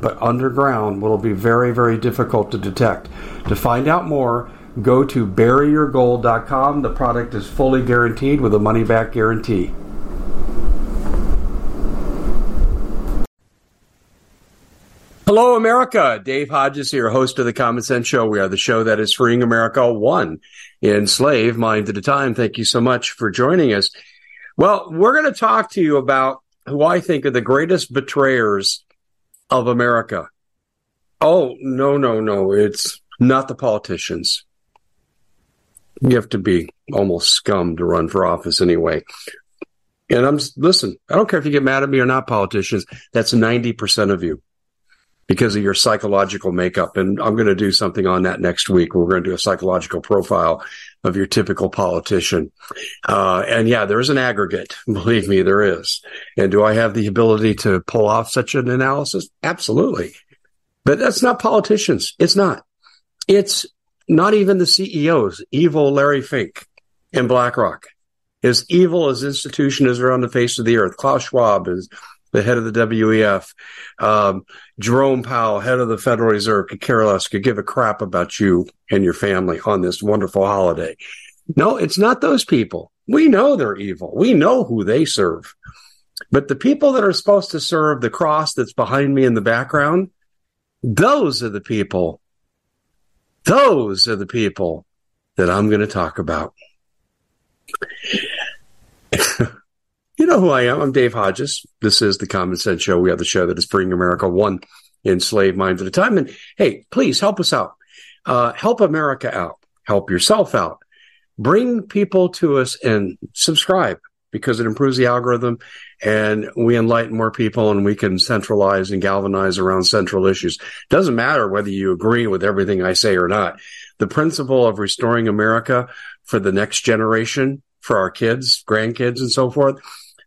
but underground will be very, very difficult to detect. To find out more, go to buryyourgold.com. The product is fully guaranteed with a money back guarantee. Hello, America. Dave Hodges here, host of the Common Sense Show. We are the show that is freeing America one enslaved mind at a time. Thank you so much for joining us. Well, we're going to talk to you about who I think are the greatest betrayers of America. Oh, no, no, no. It's not the politicians. You have to be almost scum to run for office anyway. And I'm, listen, I don't care if you get mad at me or not, politicians. That's 90% of you because of your psychological makeup. And I'm going to do something on that next week. We're going to do a psychological profile of your typical politician. Uh, and yeah, there's an aggregate. Believe me, there is. And do I have the ability to pull off such an analysis? Absolutely. But that's not politicians. It's not. It's not even the CEOs. Evil Larry Fink and BlackRock. As evil as institution is around the face of the earth. Klaus Schwab is the head of the WEF. Um, Jerome Powell, head of the Federal Reserve, could care less, could give a crap about you and your family on this wonderful holiday. No, it's not those people. We know they're evil. We know who they serve. But the people that are supposed to serve the cross that's behind me in the background, those are the people. Those are the people that I'm going to talk about. You know who I am. I'm Dave Hodges. This is the Common Sense Show. We have the show that is freeing America one enslaved mind at a time. And hey, please help us out. Uh, help America out. Help yourself out. Bring people to us and subscribe because it improves the algorithm and we enlighten more people and we can centralize and galvanize around central issues. Doesn't matter whether you agree with everything I say or not. The principle of restoring America for the next generation, for our kids, grandkids, and so forth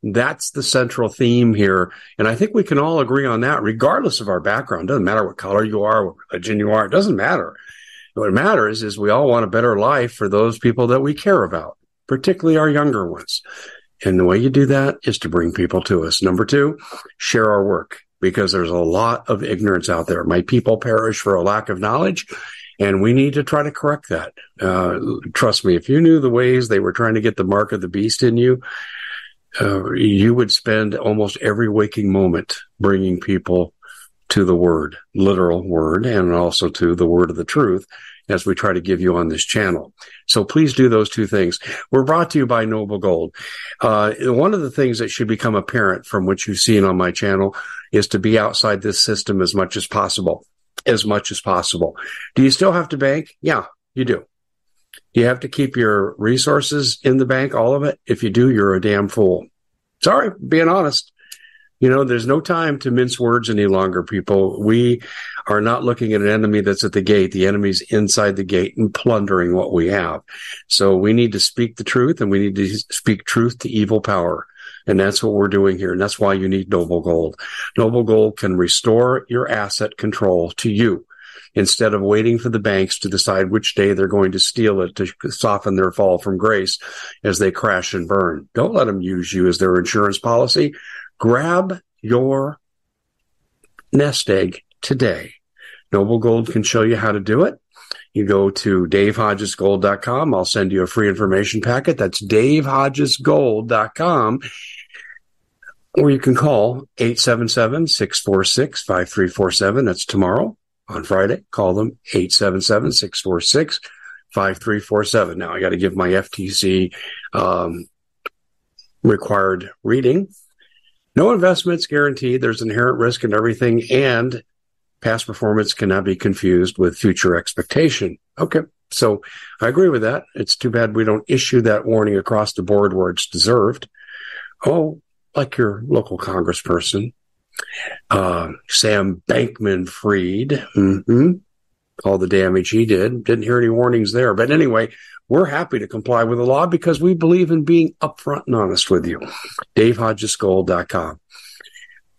that's the central theme here. And I think we can all agree on that, regardless of our background. Doesn't matter what color you are, what religion you are. It doesn't matter. What matters is we all want a better life for those people that we care about, particularly our younger ones. And the way you do that is to bring people to us. Number two, share our work because there's a lot of ignorance out there. My people perish for a lack of knowledge. And we need to try to correct that. Uh, trust me, if you knew the ways they were trying to get the mark of the beast in you, uh, you would spend almost every waking moment bringing people to the word, literal word, and also to the word of the truth as we try to give you on this channel. So please do those two things. We're brought to you by Noble Gold. Uh, one of the things that should become apparent from what you've seen on my channel is to be outside this system as much as possible, as much as possible. Do you still have to bank? Yeah, you do. You have to keep your resources in the bank, all of it. If you do, you're a damn fool. Sorry, being honest. You know, there's no time to mince words any longer, people. We are not looking at an enemy that's at the gate. The enemy's inside the gate and plundering what we have. So we need to speak the truth and we need to speak truth to evil power. And that's what we're doing here. And that's why you need Noble Gold. Noble Gold can restore your asset control to you instead of waiting for the banks to decide which day they're going to steal it to soften their fall from grace as they crash and burn. Don't let them use you as their insurance policy. Grab your nest egg today. Noble Gold can show you how to do it. You go to davehodgesgold.com. I'll send you a free information packet. That's davehodgesgold.com. Or you can call 877 646 5347. That's tomorrow on Friday. Call them 877 646 5347. Now I got to give my FTC um, required reading. No investments guaranteed. There's inherent risk in everything, and past performance cannot be confused with future expectation. Okay. So I agree with that. It's too bad we don't issue that warning across the board where it's deserved. Oh, like your local congressperson, uh, Sam Bankman Fried, mm-hmm. all the damage he did. Didn't hear any warnings there. But anyway, we're happy to comply with the law because we believe in being upfront and honest with you. DaveHodgesGold.com.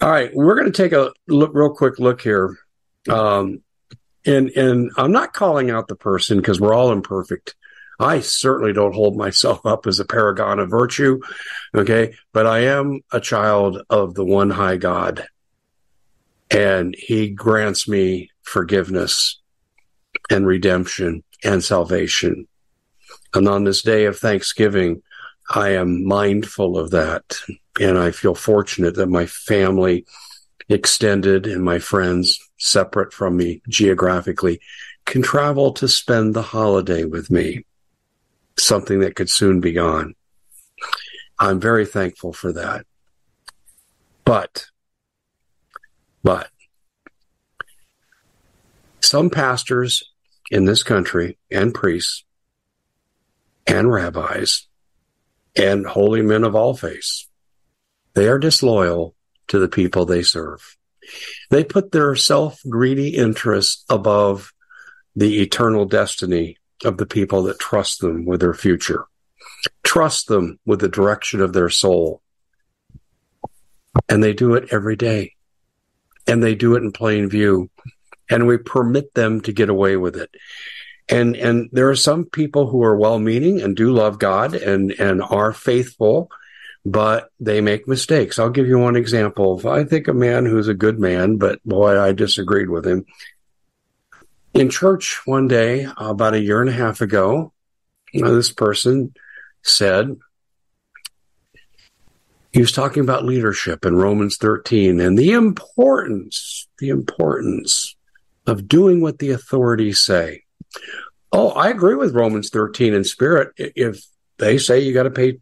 All right, we're going to take a look, real quick look here. Um, and and I'm not calling out the person because we're all imperfect. I certainly don't hold myself up as a paragon of virtue. Okay. But I am a child of the one high God and he grants me forgiveness and redemption and salvation. And on this day of Thanksgiving, I am mindful of that. And I feel fortunate that my family extended and my friends separate from me geographically can travel to spend the holiday with me, something that could soon be gone. I'm very thankful for that. But, but, some pastors in this country and priests and rabbis and holy men of all faiths, they are disloyal to the people they serve. They put their self greedy interests above the eternal destiny of the people that trust them with their future, trust them with the direction of their soul. And they do it every day. And they do it in plain view. And we permit them to get away with it. And, and there are some people who are well meaning and do love God and, and are faithful but they make mistakes. I'll give you one example. I think a man who's a good man, but boy, I disagreed with him. In church one day, about a year and a half ago, this person said, he was talking about leadership in Romans 13 and the importance, the importance of doing what the authorities say. Oh, I agree with Romans 13 in spirit. If they say you got to pay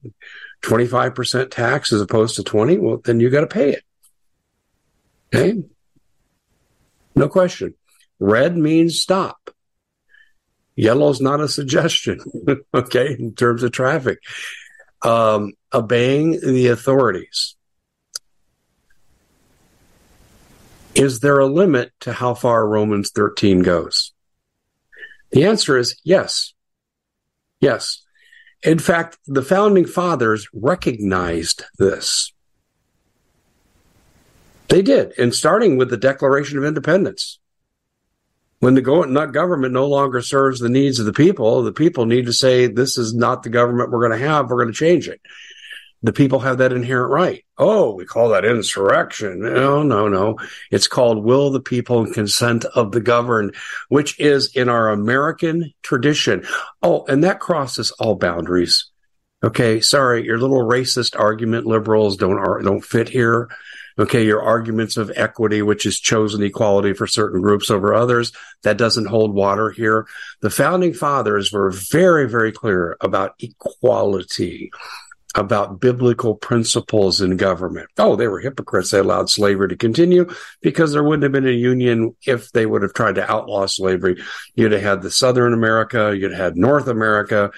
25% tax as opposed to 20, well, then you got to pay it. Okay. No question. Red means stop. Yellow is not a suggestion. okay. In terms of traffic, um, obeying the authorities. Is there a limit to how far Romans 13 goes? The answer is yes. Yes. In fact, the founding fathers recognized this. They did, and starting with the Declaration of Independence. When the go- not government no longer serves the needs of the people, the people need to say, this is not the government we're going to have, we're going to change it the people have that inherent right. Oh, we call that insurrection. No, no, no. It's called will the people and consent of the governed, which is in our American tradition. Oh, and that crosses all boundaries. Okay. Sorry. Your little racist argument liberals don't, don't fit here. Okay. Your arguments of equity, which is chosen equality for certain groups over others, that doesn't hold water here. The founding fathers were very, very clear about equality about biblical principles in government. Oh, they were hypocrites. They allowed slavery to continue because there wouldn't have been a union if they would have tried to outlaw slavery. You'd have had the Southern America, you'd have had North America.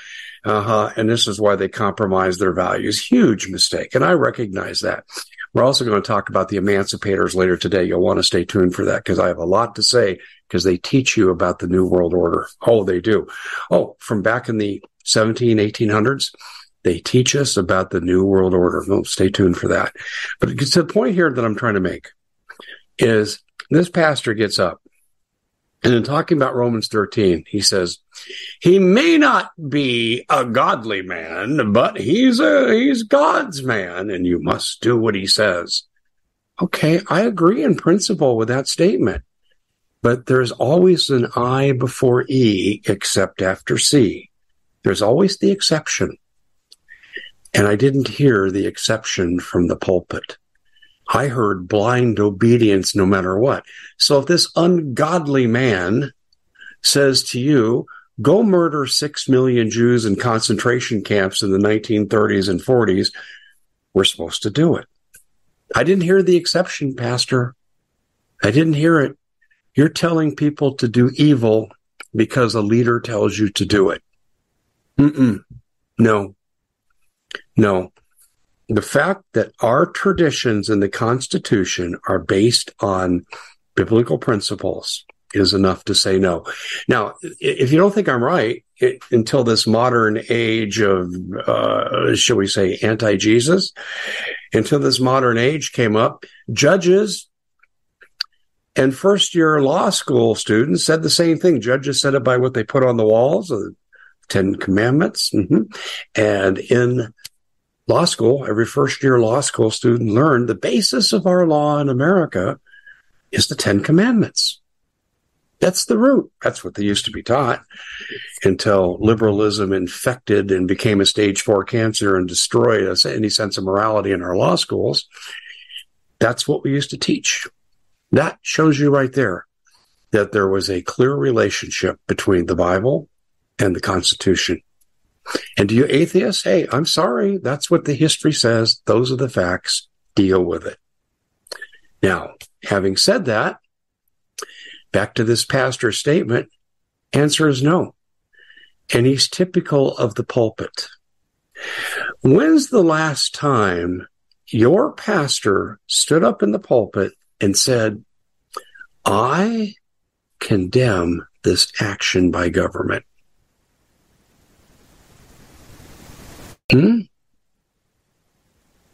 Uh-huh. And this is why they compromised their values. Huge mistake. And I recognize that. We're also going to talk about the emancipators later today. You'll want to stay tuned for that because I have a lot to say because they teach you about the New World Order. Oh, they do. Oh, from back in the 17, 1800s they teach us about the New World Order. Well, stay tuned for that. But to the point here that I'm trying to make is this pastor gets up and in talking about Romans 13, he says, he may not be a godly man, but he's a, he's God's man and you must do what he says. Okay. I agree in principle with that statement, but there's always an I before E except after C. There's always the exception. And I didn't hear the exception from the pulpit. I heard blind obedience no matter what. So if this ungodly man says to you, go murder six million Jews in concentration camps in the 1930s and 40s, we're supposed to do it. I didn't hear the exception, Pastor. I didn't hear it. You're telling people to do evil because a leader tells you to do it. Mm-mm. No. No. The fact that our traditions in the Constitution are based on biblical principles is enough to say no. Now, if you don't think I'm right, it, until this modern age of, uh, shall we say, anti Jesus, until this modern age came up, judges and first year law school students said the same thing. Judges said it by what they put on the walls of the Ten Commandments. Mm-hmm. And in law school, every first year law school student learned the basis of our law in America is the Ten Commandments. That's the root. That's what they used to be taught until liberalism infected and became a stage four cancer and destroyed us any sense of morality in our law schools. That's what we used to teach. That shows you right there that there was a clear relationship between the Bible and the Constitution. And to you atheists, hey, I'm sorry. That's what the history says. Those are the facts. Deal with it. Now, having said that, back to this pastor's statement, answer is no. And he's typical of the pulpit. When's the last time your pastor stood up in the pulpit and said, I condemn this action by government. Hmm?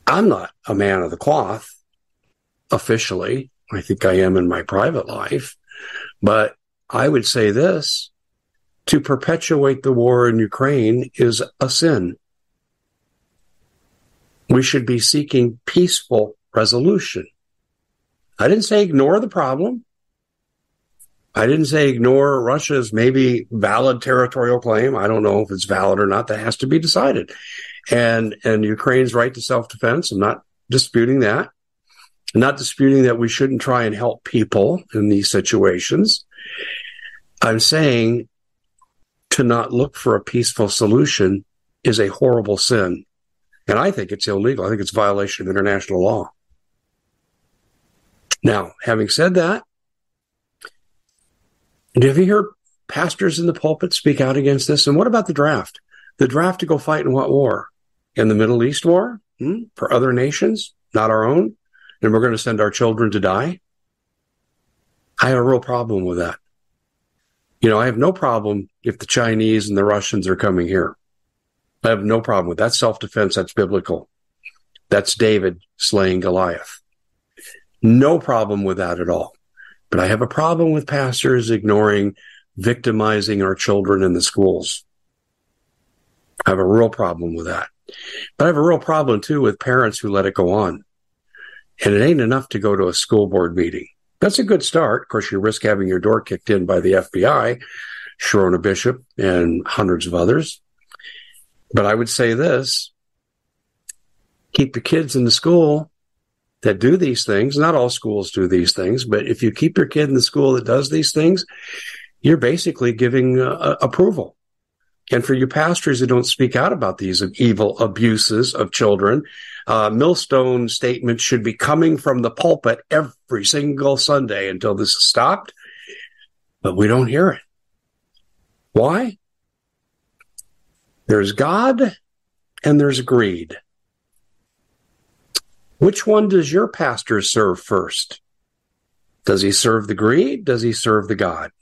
I'm not a man of the cloth officially. I think I am in my private life. But I would say this to perpetuate the war in Ukraine is a sin. We should be seeking peaceful resolution. I didn't say ignore the problem. I didn't say ignore Russia's maybe valid territorial claim. I don't know if it's valid or not. That has to be decided. And, and Ukraine's right to self-defense. I'm not disputing that. I'm not disputing that we shouldn't try and help people in these situations. I'm saying to not look for a peaceful solution is a horrible sin. And I think it's illegal. I think it's violation of international law. Now, having said that, have you heard pastors in the pulpit speak out against this? And what about the draft? The draft to go fight in what war? In the Middle East war? Hmm? For other nations, not our own? And we're going to send our children to die? I have a real problem with that. You know, I have no problem if the Chinese and the Russians are coming here. I have no problem with that. Self defense. That's biblical. That's David slaying Goliath. No problem with that at all. But I have a problem with pastors ignoring victimizing our children in the schools. I have a real problem with that. But I have a real problem too with parents who let it go on. And it ain't enough to go to a school board meeting. That's a good start. Of course, you risk having your door kicked in by the FBI, Sherronna Bishop, and hundreds of others. But I would say this keep your kids in the school that do these things. Not all schools do these things, but if you keep your kid in the school that does these things, you're basically giving uh, approval. And for you pastors who don't speak out about these evil abuses of children, uh, millstone statements should be coming from the pulpit every single Sunday until this is stopped. But we don't hear it. Why? There's God and there's greed. Which one does your pastor serve first? Does he serve the greed? Does he serve the God?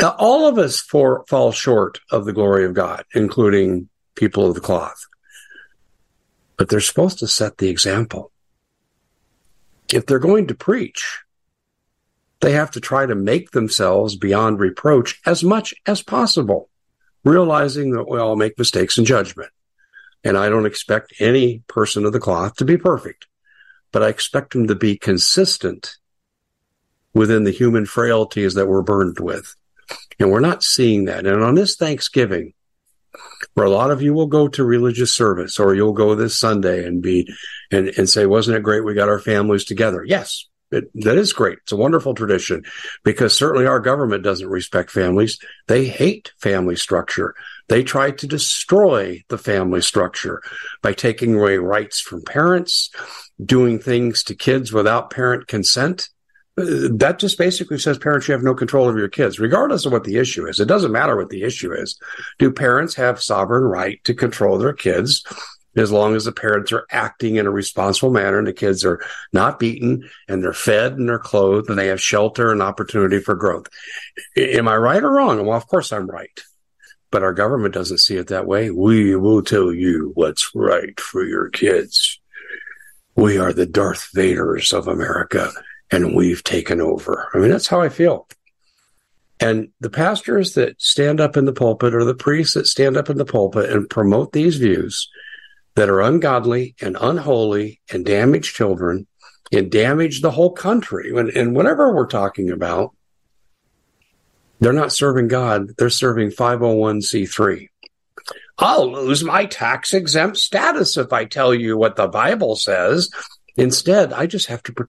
All of us for, fall short of the glory of God, including people of the cloth. But they're supposed to set the example. If they're going to preach, they have to try to make themselves beyond reproach as much as possible, realizing that we all make mistakes in judgment. And I don't expect any person of the cloth to be perfect, but I expect them to be consistent within the human frailties that we're burdened with. And we're not seeing that. And on this Thanksgiving, where a lot of you will go to religious service or you'll go this Sunday and be and, and say, wasn't it great we got our families together? Yes, It, that is great. It's a wonderful tradition because certainly our government doesn't respect families. They hate family structure. They try to destroy the family structure by taking away rights from parents, doing things to kids without parent consent. That just basically says parents, you have no control over your kids, regardless of what the issue is. It doesn't matter what the issue is. Do parents have sovereign right to control their kids? as long as the parents are acting in a responsible manner and the kids are not beaten and they're fed and they're clothed and they have shelter and opportunity for growth. Am I right or wrong? Well, of course I'm right. But our government doesn't see it that way. We will tell you what's right for your kids. We are the Darth Vaders of America and we've taken over. I mean, that's how I feel. And the pastors that stand up in the pulpit or the priests that stand up in the pulpit and promote these views that are ungodly and unholy and damage children and damage the whole country. And, and whatever we're talking about, they're not serving God, they're serving 501c3. I'll lose my tax exempt status if I tell you what the Bible says. Instead, I just have to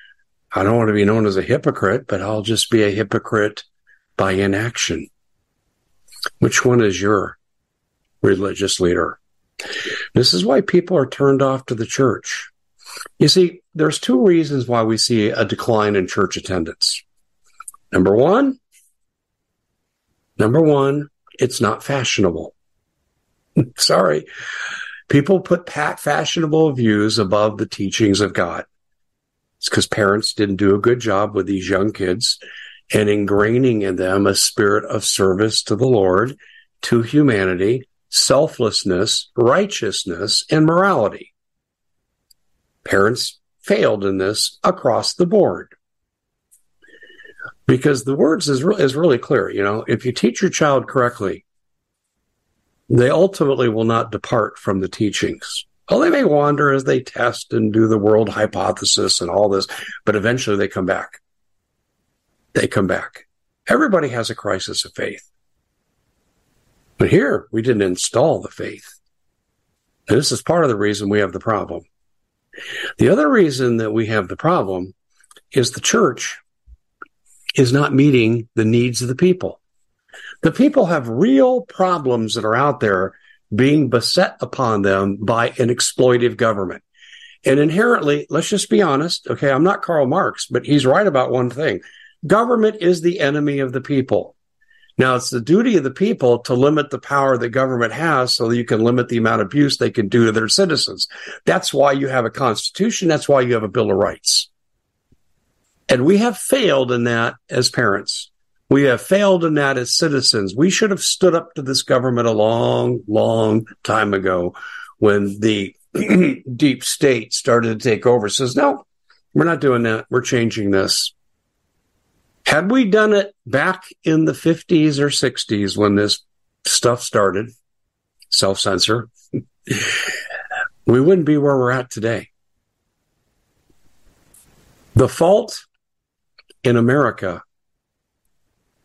I don't want to be known as a hypocrite, but I'll just be a hypocrite by inaction. Which one is your religious leader? This is why people are turned off to the church. You see, there's two reasons why we see a decline in church attendance. Number one, number one, it's not fashionable. Sorry. People put fashionable views above the teachings of God. It's because parents didn't do a good job with these young kids and ingraining in them a spirit of service to the Lord to humanity, selflessness, righteousness, and morality. Parents failed in this across the board. Because the words is, re- is really clear. You know, if you teach your child correctly, they ultimately will not depart from the teachings. Well, they may wander as they test and do the world hypothesis and all this, but eventually they come back. They come back. Everybody has a crisis of faith. But here, we didn't install the faith. And this is part of the reason we have the problem. The other reason that we have the problem is the church is not meeting the needs of the people. The people have real problems that are out there being beset upon them by an exploitive government. And inherently, let's just be honest. Okay. I'm not Karl Marx, but he's right about one thing. Government is the enemy of the people. Now, it's the duty of the people to limit the power the government has so that you can limit the amount of abuse they can do to their citizens. That's why you have a constitution. That's why you have a Bill of Rights. And we have failed in that as parents. We have failed in that as citizens. We should have stood up to this government a long, long time ago when the deep state started to take over. Says, no, we're not doing that. We're changing this. Had we done it back in the 50s or 60s when this stuff started, self censor, we wouldn't be where we're at today. The fault in America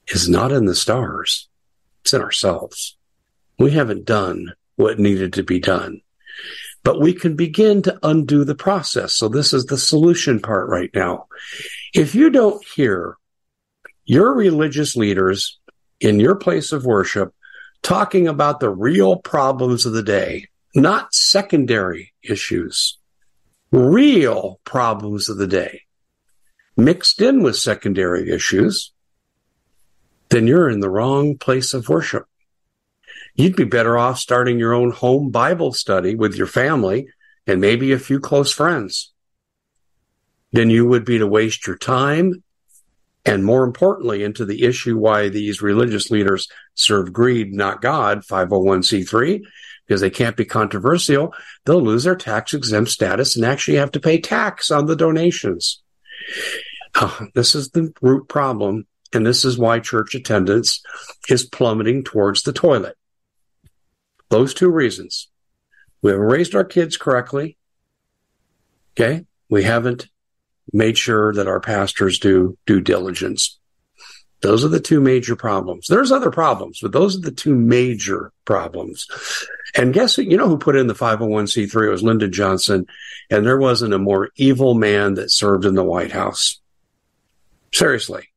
is not in the stars, it's in ourselves. We haven't done what needed to be done. But we can begin to undo the process. So this is the solution part right now. If you don't hear your religious leaders in your place of worship talking about the real problems of the day, not secondary issues, real problems of the day, mixed in with secondary issues, then you're in the wrong place of worship. You'd be better off starting your own home Bible study with your family and maybe a few close friends than you would be to waste your time and more importantly into the issue why these religious leaders serve greed, not God, 501c3, because they can't be controversial. They'll lose their tax exempt status and actually have to pay tax on the donations. Uh, this is the root problem and this is why church attendance is plummeting towards the toilet. Those two reasons. We haven't raised our kids correctly. Okay. We haven't made sure that our pastors do due diligence. Those are the two major problems. There's other problems, but those are the two major problems. And guess what? You know who put in the 501c3? It was Lyndon Johnson. And there wasn't a more evil man that served in the White House. Seriously.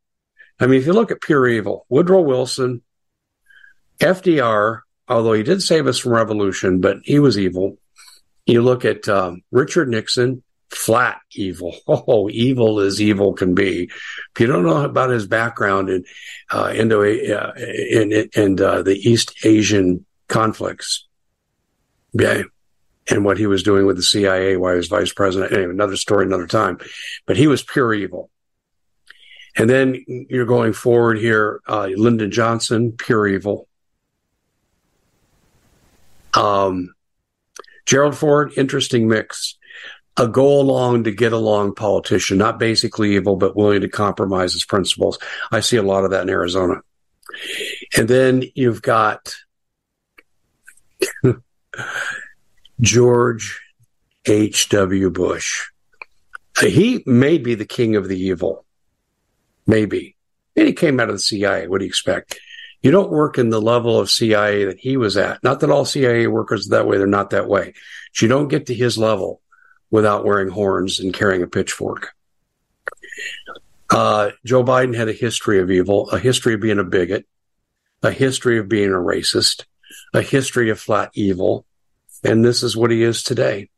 I mean, if you look at pure evil, Woodrow Wilson, FDR, although he did save us from revolution, but he was evil. You look at um, Richard Nixon, flat evil. Oh, evil as evil can be. If you don't know about his background in uh, Indo uh, in, in uh, the East Asian conflicts, yeah, and what he was doing with the CIA while he was vice president. Anyway, another story, another time. But he was pure evil. And then you're going forward here, uh, Lyndon Johnson, pure evil. Um, Gerald Ford, interesting mix. A go along to get along politician, not basically evil, but willing to compromise his principles. I see a lot of that in Arizona. And then you've got George H.W. Bush. He may be the king of the evil. Maybe. And he came out of the CIA. What do you expect? You don't work in the level of CIA that he was at. Not that all CIA workers that way. They're not that way. But you don't get to his level without wearing horns and carrying a pitchfork. Uh, Joe Biden had a history of evil, a history of being a bigot, a history of being a racist, a history of flat evil. And this is what he is today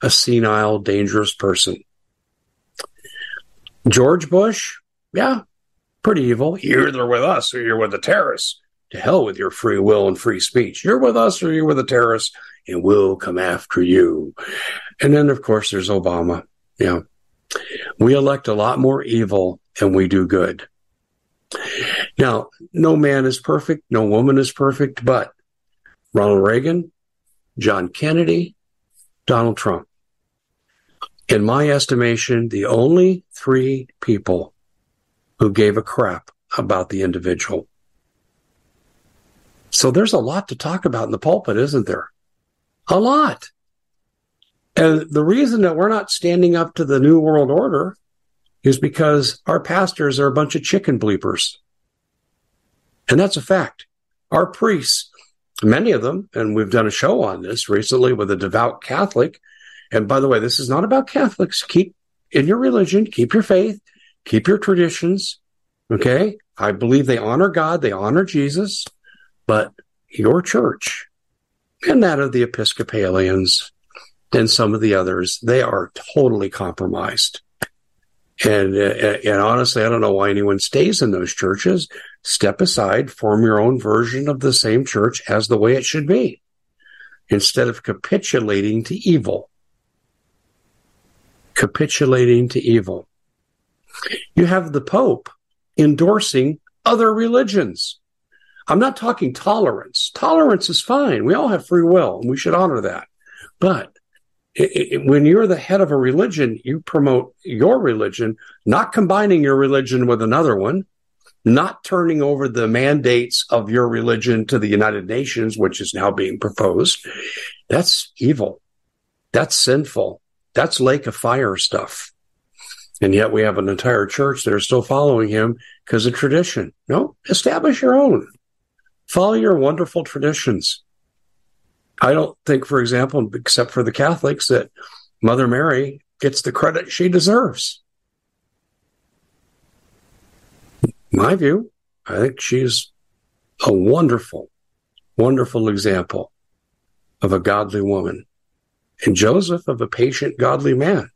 a senile, dangerous person. George Bush, yeah, pretty evil. You're either with us or you're with the terrorists. To hell with your free will and free speech. You're with us or you're with the terrorists, and we'll come after you. And then, of course, there's Obama. Yeah. We elect a lot more evil than we do good. Now, no man is perfect, no woman is perfect, but Ronald Reagan, John Kennedy, Donald Trump. In my estimation, the only three people who gave a crap about the individual. So there's a lot to talk about in the pulpit, isn't there? A lot. And the reason that we're not standing up to the New World Order is because our pastors are a bunch of chicken bleepers. And that's a fact. Our priests, many of them, and we've done a show on this recently with a devout Catholic. And by the way, this is not about Catholics. Keep in your religion, keep your faith, keep your traditions. Okay. I believe they honor God, they honor Jesus, but your church and that of the Episcopalians and some of the others, they are totally compromised. And, uh, and honestly, I don't know why anyone stays in those churches. Step aside, form your own version of the same church as the way it should be, instead of capitulating to evil. Capitulating to evil. You have the Pope endorsing other religions. I'm not talking tolerance. Tolerance is fine. We all have free will and we should honor that. But it, it, when you're the head of a religion, you promote your religion, not combining your religion with another one, not turning over the mandates of your religion to the United Nations, which is now being proposed. That's evil. That's sinful. That's lake of fire stuff. And yet we have an entire church that are still following him because of tradition. No, establish your own. Follow your wonderful traditions. I don't think, for example, except for the Catholics, that Mother Mary gets the credit she deserves. My view, I think she's a wonderful, wonderful example of a godly woman, and Joseph of a patient, godly man.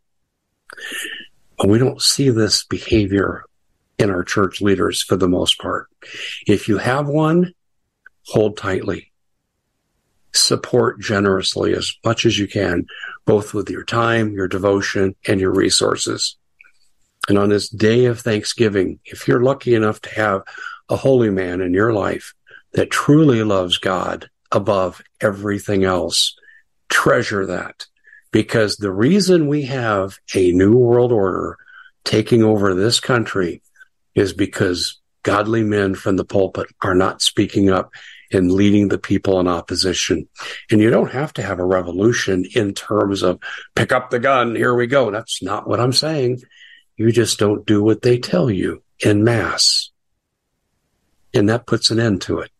We don't see this behavior in our church leaders for the most part. If you have one, hold tightly support generously as much as you can, both with your time, your devotion, and your resources. And on this day of Thanksgiving, if you're lucky enough to have a holy man in your life that truly loves God above everything else, treasure that. Because the reason we have a new world order taking over this country is because godly men from the pulpit are not speaking up and leading the people in opposition. And you don't have to have a revolution in terms of pick up the gun, here we go. That's not what I'm saying. You just don't do what they tell you in mass. And that puts an end to it.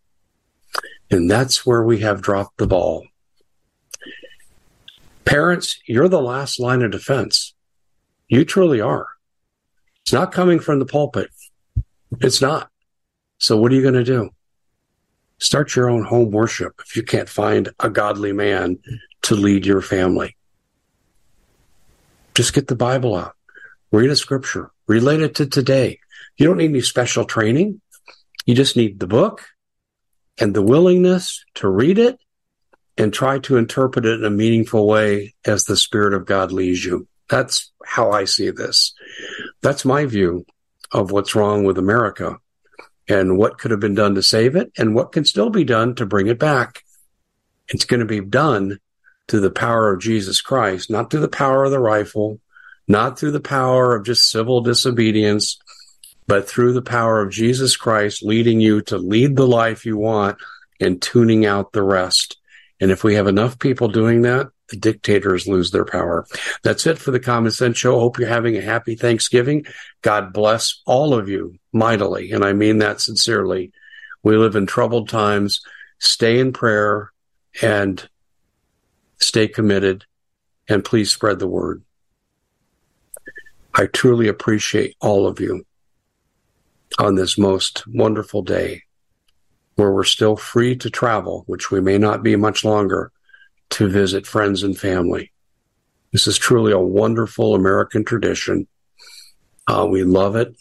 And that's where we have dropped the ball. Parents, you're the last line of defense. You truly are. It's not coming from the pulpit. It's not. So what are you going to do? Start your own home worship if you can't find a godly man to lead your family. Just get the Bible out, read a scripture, relate it to today. You don't need any special training. You just need the book and the willingness to read it and try to interpret it in a meaningful way as the Spirit of God leads you. That's how I see this. That's my view of what's wrong with America and what could have been done to save it and what can still be done to bring it back. It's going to be done through the power of Jesus Christ, not through the power of the rifle, not through the power of just civil disobedience, but through the power of Jesus Christ leading you to lead the life you want and tuning out the rest. And if we have enough people doing that, the dictators lose their power. That's it for the Common Sense Show. Hope you're having a happy Thanksgiving. God bless all of you mightily. And I mean that sincerely. We live in troubled times. Stay in prayer and stay committed and please spread the word. I truly appreciate all of you on this most wonderful day where we're still free to travel, which we may not be much longer to visit friends and family. This is truly a wonderful American tradition. Uh, we love it,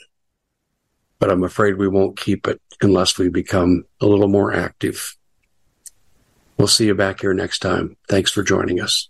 but I'm afraid we won't keep it unless we become a little more active. We'll see you back here next time. Thanks for joining us.